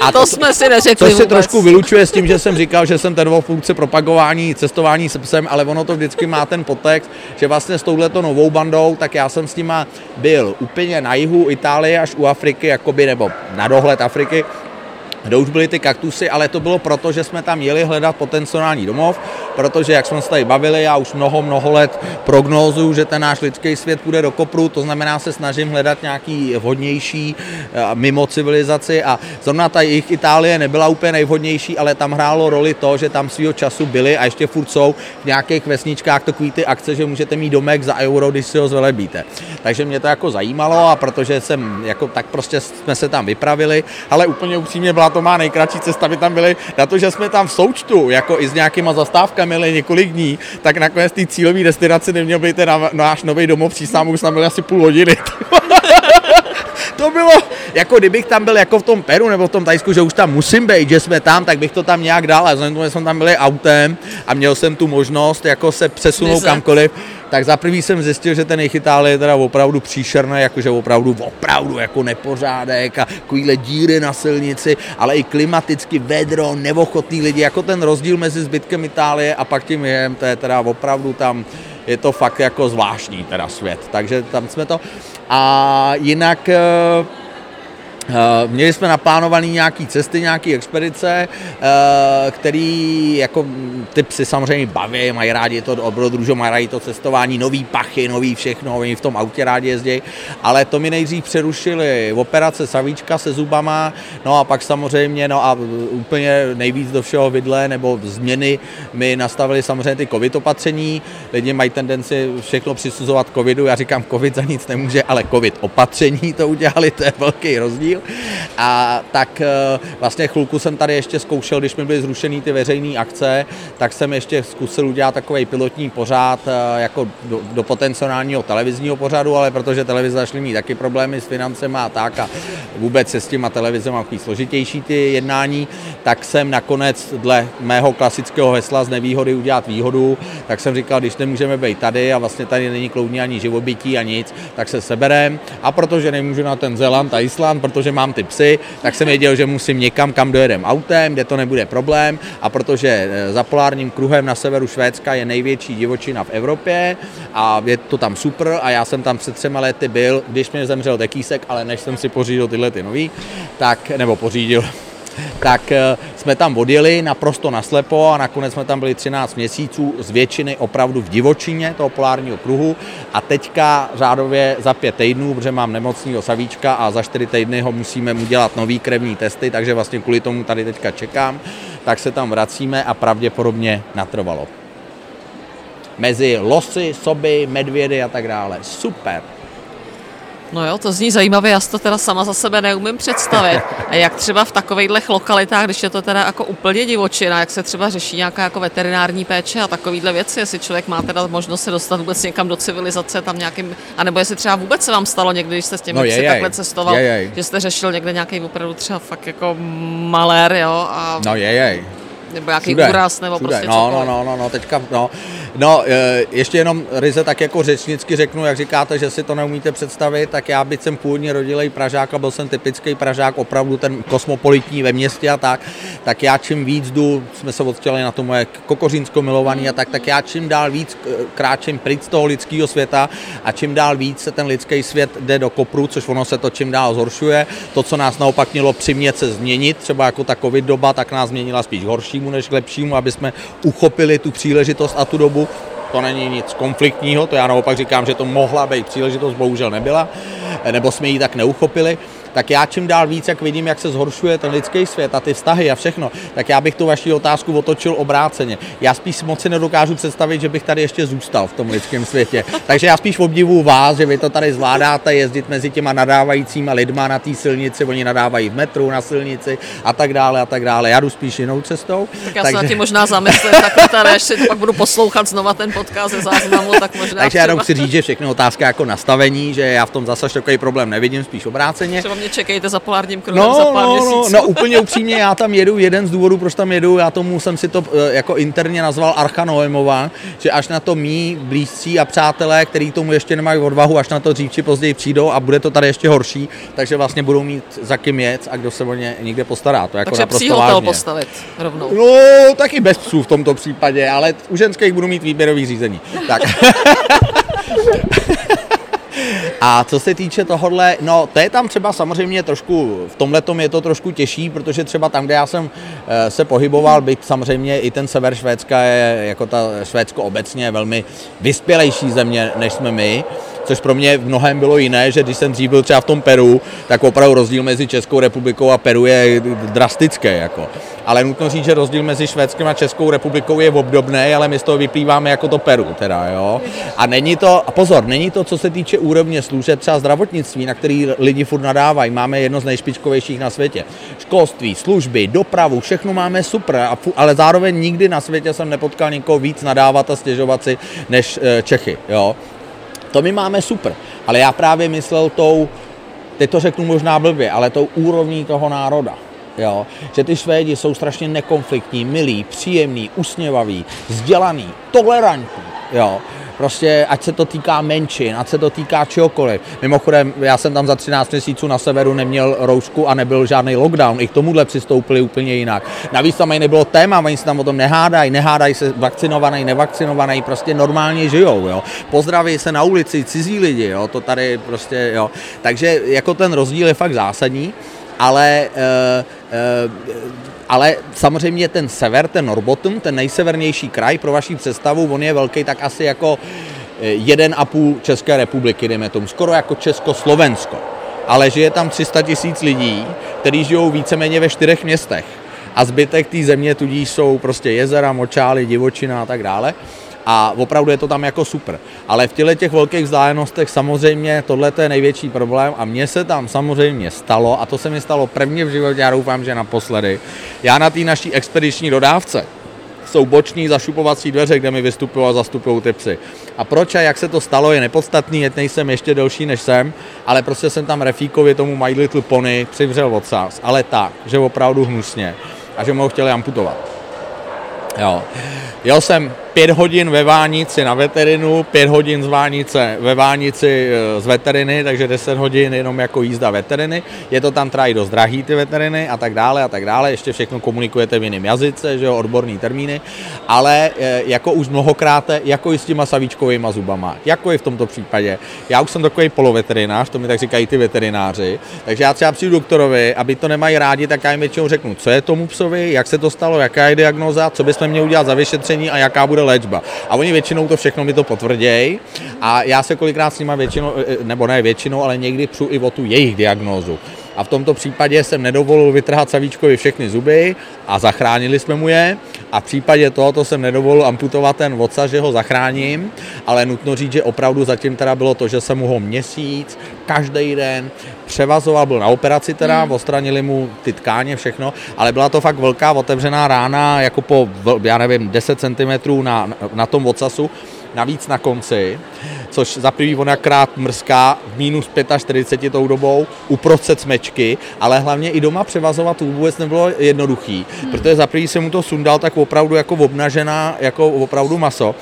A to, to jsme si neřekli To se trošku vylučuje s tím, že jsem říkal, že jsem ten funkce propagování, cestování se psem, ale ono to vždycky má ten podtext, že vlastně s touhleto novou bandou, tak já jsem s nima byl úplně na jihu Itálie až u Afriky, jakoby, nebo na dohled Afriky, kde už byly ty kaktusy, ale to bylo proto, že jsme tam jeli hledat potenciální domov, protože, jak jsme se tady bavili, já už mnoho, mnoho let prognózuju, že ten náš lidský svět půjde do kopru, to znamená, se snažím hledat nějaký vhodnější eh, mimo civilizaci a zrovna ta jejich Itálie nebyla úplně nejvhodnější, ale tam hrálo roli to, že tam svýho času byli a ještě furt jsou v nějakých vesničkách takový ty akce, že můžete mít domek za euro, když si ho zvelebíte. Takže mě to jako zajímalo a protože jsem jako tak prostě jsme se tam vypravili, ale úplně upřímně byla to má nejkratší cesta, by tam byly na to, že jsme tam v součtu, jako i s nějakýma zastávkami, ale několik dní, tak nakonec té cílové destinace neměl být ten náš nový domov přísám, už jsme byli asi půl hodiny. To bylo, jako kdybych tam byl jako v tom Peru nebo v tom Tajsku, že už tam musím být, že jsme tam, tak bych to tam nějak dal, a vzhledem tomu, že jsem tam byl autem a měl jsem tu možnost jako se přesunout kamkoliv, tak za prvý jsem zjistil, že ten jejich je teda opravdu příšerný, jakože opravdu, opravdu jako nepořádek a takovýhle díry na silnici, ale i klimaticky vedro, neochotný lidi, jako ten rozdíl mezi zbytkem Itálie a pak tím je, to je teda opravdu tam, je to fakt jako zvláštní teda svět, takže tam jsme to. A jinak eh, měli jsme naplánované nějaké cesty, nějaké expedice, eh, který jako ty psy samozřejmě baví, mají rádi to dobrodružo, mají rádi to cestování, nový pachy, nový všechno, oni v tom autě rádi jezdí, ale to mi nejdřív přerušili operace Savíčka se zubama, no a pak samozřejmě, no a úplně nejvíc do všeho vidle nebo změny mi nastavili samozřejmě ty covid opatření, lidi mají tendenci všechno přisuzovat covidu, já říkám, covid za nic nemůže, ale covid opatření to udělali, to je velký rozdíl, a tak eh, vlastně chvilku jsem tady ještě zkoušel, když mi byly zrušený ty veřejné akce, tak jsem ještě zkusil udělat takový pilotní pořád eh, jako do, do potenciálního televizního pořadu, ale protože televize začaly mít taky problémy s financemi a tak a vůbec se s těma televizem má složitější ty jednání, tak jsem nakonec dle mého klasického hesla z nevýhody udělat výhodu, tak jsem říkal, když nemůžeme být tady a vlastně tady není kloudní ani živobytí a nic, tak se seberem. A protože nemůžu na ten Zeland a Island, protože protože mám ty psy, tak jsem věděl, že musím někam, kam dojedem autem, kde to nebude problém. A protože eh, za polárním kruhem na severu Švédska je největší divočina v Evropě a je to tam super a já jsem tam před třema lety byl, když mě zemřel tekýsek, ale než jsem si pořídil tyhle ty nový, tak, nebo pořídil, tak eh, jsme tam odjeli naprosto naslepo a nakonec jsme tam byli 13 měsíců, z většiny opravdu v divočině toho polárního kruhu a teďka řádově za pět týdnů, protože mám nemocného savíčka a za čtyři týdny ho musíme mu dělat nový krevní testy, takže vlastně kvůli tomu tady teďka čekám, tak se tam vracíme a pravděpodobně natrvalo. Mezi losy, soby, medvědy a tak dále. Super. No jo, to zní zajímavě, já si to teda sama za sebe neumím představit. A jak třeba v takových lokalitách, když je to teda jako úplně divočina, jak se třeba řeší nějaká jako veterinární péče a takovýhle věci, jestli člověk má teda možnost se dostat vůbec někam do civilizace, tam nějakým, anebo jestli třeba vůbec se vám stalo někdy, když jste s těmi no, je, takhle cestoval, je, je. že jste řešil někde nějaký opravdu třeba fakt jako malér, jo? A... No je, je nebo nějaký všude, úraz, nebo všude. prostě no, no, no, no, no, teďka, no, No, eh, ještě jenom ryze tak jako řečnicky řeknu, jak říkáte, že si to neumíte představit, tak já byť jsem původně rodilej Pražák a byl jsem typický Pražák, opravdu ten kosmopolitní ve městě a tak, tak já čím víc jdu, jsme se odchtěli na to moje kokořínsko milovaný a tak, tak já čím dál víc eh, kráčím pryč z toho lidského světa a čím dál víc se ten lidský svět jde do kopru, což ono se to čím dál zhoršuje. To, co nás naopak mělo přimět se změnit, třeba jako ta covid doba, tak nás změnila spíš horšímu než k lepšímu, aby jsme uchopili tu příležitost a tu dobu. To není nic konfliktního, to já naopak říkám, že to mohla být příležitost, bohužel nebyla, nebo jsme ji tak neuchopili tak já čím dál víc, jak vidím, jak se zhoršuje ten lidský svět a ty vztahy a všechno, tak já bych tu vaši otázku otočil obráceně. Já spíš moc si nedokážu představit, že bych tady ještě zůstal v tom lidském světě. Takže já spíš obdivuju vás, že vy to tady zvládáte jezdit mezi těma nadávajícíma lidma na té silnici, oni nadávají v metru, na silnici a tak dále a tak dále. Já jdu spíš jinou cestou. Tak já takže... se na tím možná zamyslím, tak tady ještě pak budu poslouchat znova ten podcast ze záznamu, tak možná Takže třeba... já jenom chci říct, že všechno otázka jako nastavení, že já v tom zase takový problém nevidím, spíš obráceně. Třeba mě čekejte za polárním kruhem no, za pár no, měsíců. No, no, úplně upřímně, já tam jedu, jeden z důvodů, proč tam jedu, já tomu jsem si to eh, jako interně nazval Archa Noemova, že až na to mý blízcí a přátelé, kteří tomu ještě nemají odvahu, až na to dřív či později přijdou a bude to tady ještě horší, takže vlastně budou mít za kým jet a kdo se o ně někde postará. To jako takže naprosto vážně. postavit rovnou. No, taky bez psů v tomto případě, ale u ženských budu mít výběrový řízení. Tak. A co se týče tohohle, no to je tam třeba samozřejmě trošku, v tomhle je to trošku těžší, protože třeba tam, kde já jsem eh, se pohyboval, byť samozřejmě i ten sever Švédska je, jako ta Švédsko obecně velmi vyspělejší země, než jsme my, což pro mě v mnohem bylo jiné, že když jsem dřív byl třeba v tom Peru, tak opravdu rozdíl mezi Českou republikou a Peru je drastický. Jako. Ale nutno říct, že rozdíl mezi Švédskem a Českou republikou je obdobný, ale my z toho vyplýváme jako to Peru. Teda, jo. A není to, a pozor, není to, co se týče úrovně služeb třeba zdravotnictví, na který lidi furt nadávají. Máme jedno z nejšpičkovějších na světě. Školství, služby, dopravu, všechno máme super, ale zároveň nikdy na světě jsem nepotkal někoho víc nadávat a stěžovat si než eh, Čechy. Jo. To my máme super, ale já právě myslel tou, teď to řeknu možná blbě, ale tou úrovní toho národa. Jo? Že ty Švédi jsou strašně nekonfliktní, milí, příjemní, usměvaví, vzdělaný, tolerantní. Jo? Prostě ať se to týká menšin, ať se to týká čehokoliv. Mimochodem, já jsem tam za 13 měsíců na severu neměl roušku a nebyl žádný lockdown. I k tomuhle přistoupili úplně jinak. Navíc tam ani nebylo téma, oni se tam o tom nehádají, nehádají se vakcinovaný, nevakcinovaný, prostě normálně žijou. Jo. Pozdraví se na ulici cizí lidi, jo. to tady prostě, jo. Takže jako ten rozdíl je fakt zásadní ale, uh, uh, ale samozřejmě ten sever, ten Norbotten, ten nejsevernější kraj, pro vaši představu, on je velký tak asi jako eh, jeden a půl České republiky, dejme tomu, skoro jako Československo. Ale žije tam 300 tisíc lidí, kteří žijou víceméně ve čtyřech městech. A zbytek té země tudíž jsou prostě jezera, močály, divočina a tak dále a opravdu je to tam jako super. Ale v těle těch velkých vzdálenostech samozřejmě tohle je největší problém a mně se tam samozřejmě stalo, a to se mi stalo prvně v životě, já doufám, že naposledy, já na té naší expediční dodávce, jsou boční zašupovací dveře, kde mi vystupují a zastupují ty psy. A proč a jak se to stalo, je nepodstatný, jet nejsem ještě delší než jsem, ale prostě jsem tam Refíkovi, tomu My Little Pony, přivřel odsaz, ale tak, že opravdu hnusně a že mu ho chtěli amputovat. Jo. Jel jsem pět hodin ve Vánici na veterinu, pět hodin z Vánice ve Vánici e, z veteriny, takže 10 hodin jenom jako jízda veteriny. Je to tam trají dost drahý ty veteriny a tak dále a tak dále. Ještě všechno komunikujete v jiném jazyce, že jo, odborný termíny, ale e, jako už mnohokrát, jako i s těma savíčkovými zubama, jako i v tomto případě. Já už jsem takový poloveterinář, to mi tak říkají ty veterináři, takže já třeba přijdu doktorovi, aby to nemají rádi, tak já jim většinou řeknu, co je tomu psovi, jak se to stalo, jaká je diagnoza, co bychom měli udělat za vyšetření a jaká bude léčba. A oni většinou to všechno mi to potvrdějí a já se kolikrát s nimi většinou, e, nebo ne většinou, ale někdy přu i o tu jejich diagnózu. A v tomto případě jsem nedovolil vytrhat Savíčkovi všechny zuby a zachránili jsme mu je. A v případě tohoto jsem nedovolil amputovat ten voca, že ho zachráním, ale nutno říct, že opravdu zatím teda bylo to, že jsem mu ho měsíc, každý den převazoval, byl na operaci teda, hmm. odstranili mu ty tkáně, všechno, ale byla to fakt velká otevřená rána, jako po, já nevím, 10 cm na, na tom ocasu, navíc na konci, což za prvý on krát mrzká v minus 45 tou dobou, uprostřed smečky, ale hlavně i doma převazovat vůbec nebylo jednoduchý, hmm. protože za prvý se mu to sundal tak opravdu jako obnažená, jako opravdu maso,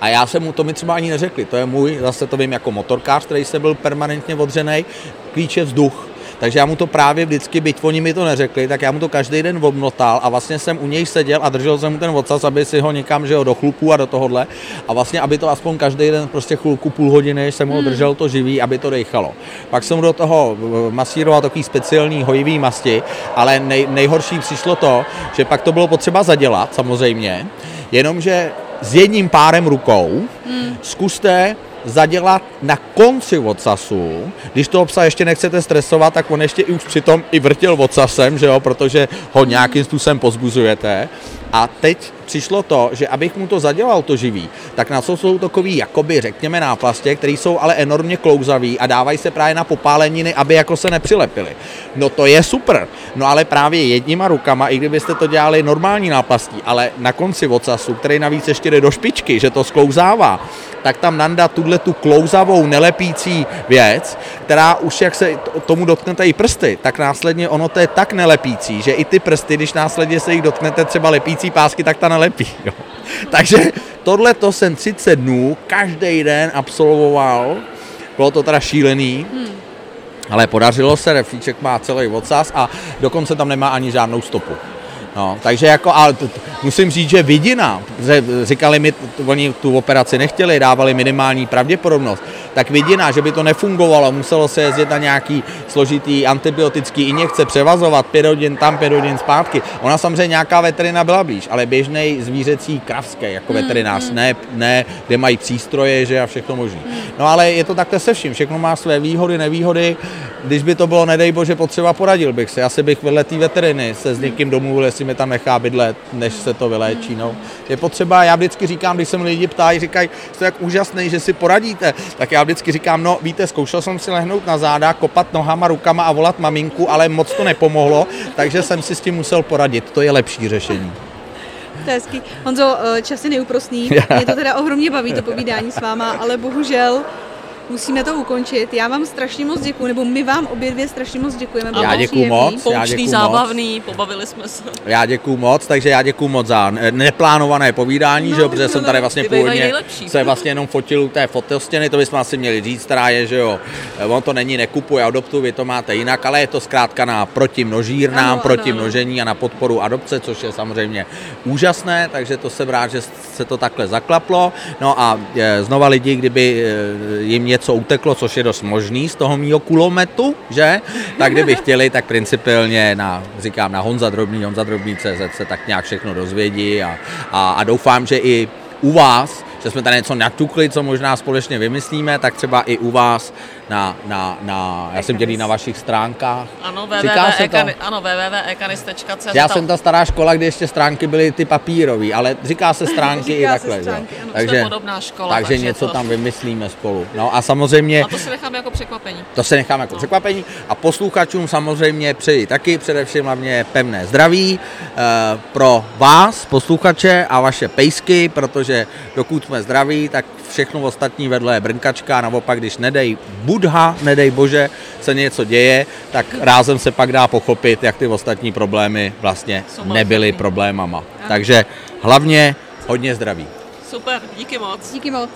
A já jsem mu to mi třeba ani neřekli, to je můj, zase to vím jako motorkář, který se byl permanentně odřený, klíč je vzduch. Takže já mu to právě vždycky, byť oni mi to neřekli, tak já mu to každý den obnotal a vlastně jsem u něj seděl a držel jsem mu ten ocas, aby si ho někam, že jo, do chlupu a do tohohle. A vlastně, aby to aspoň každý den prostě chvilku, půl hodiny jsem ho hmm. držel to živý, aby to dechalo. Pak jsem mu do toho eh, masíroval takový speciální hojivý masti, ale nej, nejhorší přišlo to, že pak to bylo potřeba zadělat, samozřejmě, jenomže s jedním párem rukou hmm. zkuste zadělat na konci ocasu. Když toho psa ještě nechcete stresovat, tak on ještě i už přitom i vrtěl ocasem, že jo, protože ho nějakým způsobem pozbuzujete. A teď přišlo to, že abych mu to zadělal to živý, tak na co jsou takový, jakoby řekněme náplastě, které jsou ale enormně klouzavý a dávají se právě na popáleniny, aby jako se nepřilepily. No to je super, no ale právě jedníma rukama, i kdybyste to dělali normální náplastí, ale na konci ocasu, který navíc ještě jde do špičky, že to sklouzává, tak tam nanda tuhle tu klouzavou, nelepící věc, která už jak se tomu dotknete i prsty, tak následně ono to je tak nelepící, že i ty prsty, když následně se jich dotknete třeba lepící pásky, tak ta nelepí. Jo. Takže tohle to jsem 30 dnů každý den absolvoval, bylo to teda šílený, hmm. ale podařilo se, reflíček má celý ocas a dokonce tam nemá ani žádnou stopu. No, takže jako, ale t- t- musím říct, že vidina, říkali mi, oni tu operaci nechtěli, dávali minimální pravděpodobnost, tak vidina, že by to nefungovalo, muselo se jezdit na nějaký složitý antibiotický injekce, převazovat pět hodin tam, pět hodin zpátky. Ona samozřejmě nějaká veterina byla blíž, ale běžný zvířecí kravský jako hmm, veterinář, mm, ne, ne, kde mají přístroje, že a všechno možné. No ale je to takhle se vším, všechno má své výhody, nevýhody. Když by to bylo, nedej bože, potřeba, poradil bych se. Asi bych vedle té veteriny se s někým domluvil, jestli mi tam nechá bydlet, než se to vyléčí. No. Je potřeba, já vždycky říkám, když se mi lidi ptají, říkají, jste jak úžasný, že si poradíte, tak já vždycky říkám, no víte, zkoušel jsem si lehnout na záda, kopat nohama, rukama a volat maminku, ale moc to nepomohlo, takže jsem si s tím musel poradit. To je lepší řešení. To je hezký. Honzo, eh, čas je neúprostný. Mě to teda ohromně baví, to povídání s váma, ale bohužel musíme to ukončit. Já vám strašně moc děkuji, nebo my vám obě dvě strašně moc děkujeme. Já děkuji moc. Já děkuji zábavný, moc. pobavili jsme se. Já děkuji moc, takže já děkuji moc za neplánované povídání, no, že jo, protože no, jsem tady no, vlastně původně se vlastně jenom fotil u té fotostěny, to bychom asi měli říct, která je, že jo, on to není nekupuj adoptu, vy to máte jinak, ale je to zkrátka na proti množírnám, ano, proti ano, množení a na podporu adopce, což je samozřejmě úžasné, takže to jsem rád, že se to takhle zaklaplo. No a e, znova lidi, kdyby e, jim něco něco uteklo, což je dost možný z toho mýho kulometu, že? Tak kdyby chtěli, tak principiálně na, říkám, na Honza Drobný, Honza Drobný CZ se tak nějak všechno dozvědí a, a, a doufám, že i u vás, že jsme tady něco natukli, co možná společně vymyslíme, tak třeba i u vás na, na, na já jsem dělý na vašich stránkách. Ano, www.ekanis.cz Já jsem ta stará škola, kde ještě stránky byly ty papírové, ale říká se stránky říká i takhle. Stránky, ano. takže, podobná škola, takže, takže něco to... tam vymyslíme spolu. No a samozřejmě... A to si necháme jako překvapení. To se necháme jako no. překvapení a posluchačům samozřejmě přeji taky především hlavně pevné zdraví uh, pro vás, posluchače a vaše pejsky, protože dokud jsme zdraví, tak všechno ostatní vedle je brnkačka a naopak, když nedej budha, nedej bože, se něco děje, tak rázem se pak dá pochopit, jak ty ostatní problémy vlastně nebyly problémama. Takže hlavně hodně zdraví. Super, díky moc. Díky moc.